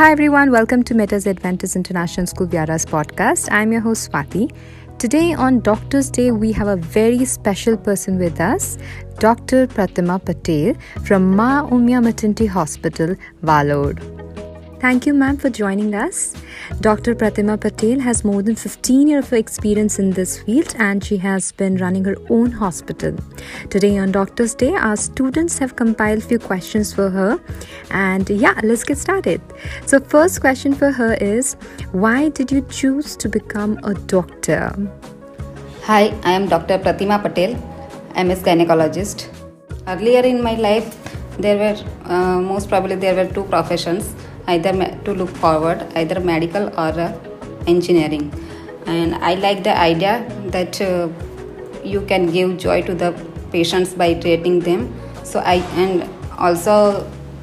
Hi everyone, welcome to Metas Adventist International School Vyara's podcast. I'm your host Swati. Today on Doctor's Day, we have a very special person with us, Dr. Pratima Patel from Ma Umia Maternity Hospital, Valod. Thank you, ma'am, for joining us. Dr. Pratima Patel has more than 15 years of experience in this field and she has been running her own hospital. Today on Doctor's Day, our students have compiled few questions for her. And yeah, let's get started. So, first question for her is Why did you choose to become a doctor? Hi, I am Dr. Pratima Patel, I am a gynecologist. Earlier in my life, there were uh, most probably there were two professions either to look forward either medical or uh, engineering. And i like the idea that uh, you can give joy to the patients by treating them. So i and also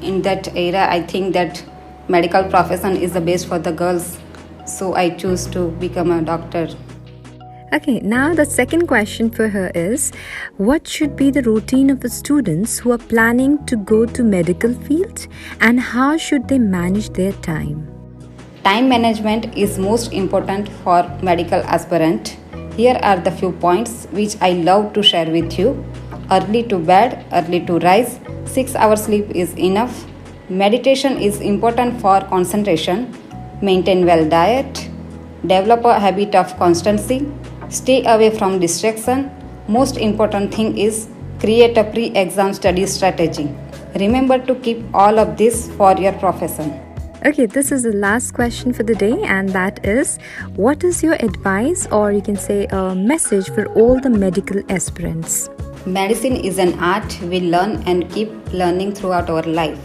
in that era i think that medical profession is the best for the girls. So i choose to become a doctor Okay, now the second question for her is what should be the routine of the students who are planning to go to medical field and how should they manage their time? Time management is most important for medical aspirant. Here are the few points which I love to share with you. Early to bed, early to rise, 6 hours sleep is enough. Meditation is important for concentration. Maintain well diet. Develop a habit of constancy Stay away from distraction. Most important thing is create a pre-exam study strategy. Remember to keep all of this for your profession. Okay, this is the last question for the day, and that is what is your advice, or you can say a message for all the medical aspirants? Medicine is an art we learn and keep learning throughout our life.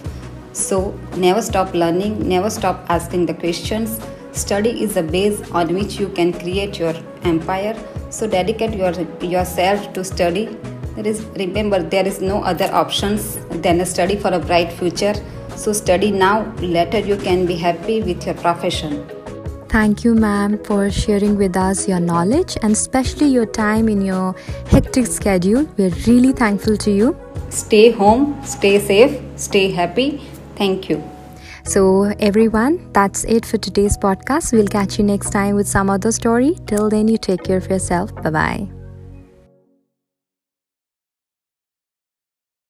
So, never stop learning, never stop asking the questions, Study is the base on which you can create your empire. So dedicate your, yourself to study. There is remember there is no other options than a study for a bright future. So study now. Later you can be happy with your profession. Thank you, ma'am, for sharing with us your knowledge and especially your time in your hectic schedule. We're really thankful to you. Stay home, stay safe, stay happy. Thank you. So, everyone, that's it for today's podcast. We'll catch you next time with some other story. Till then, you take care of yourself. Bye bye.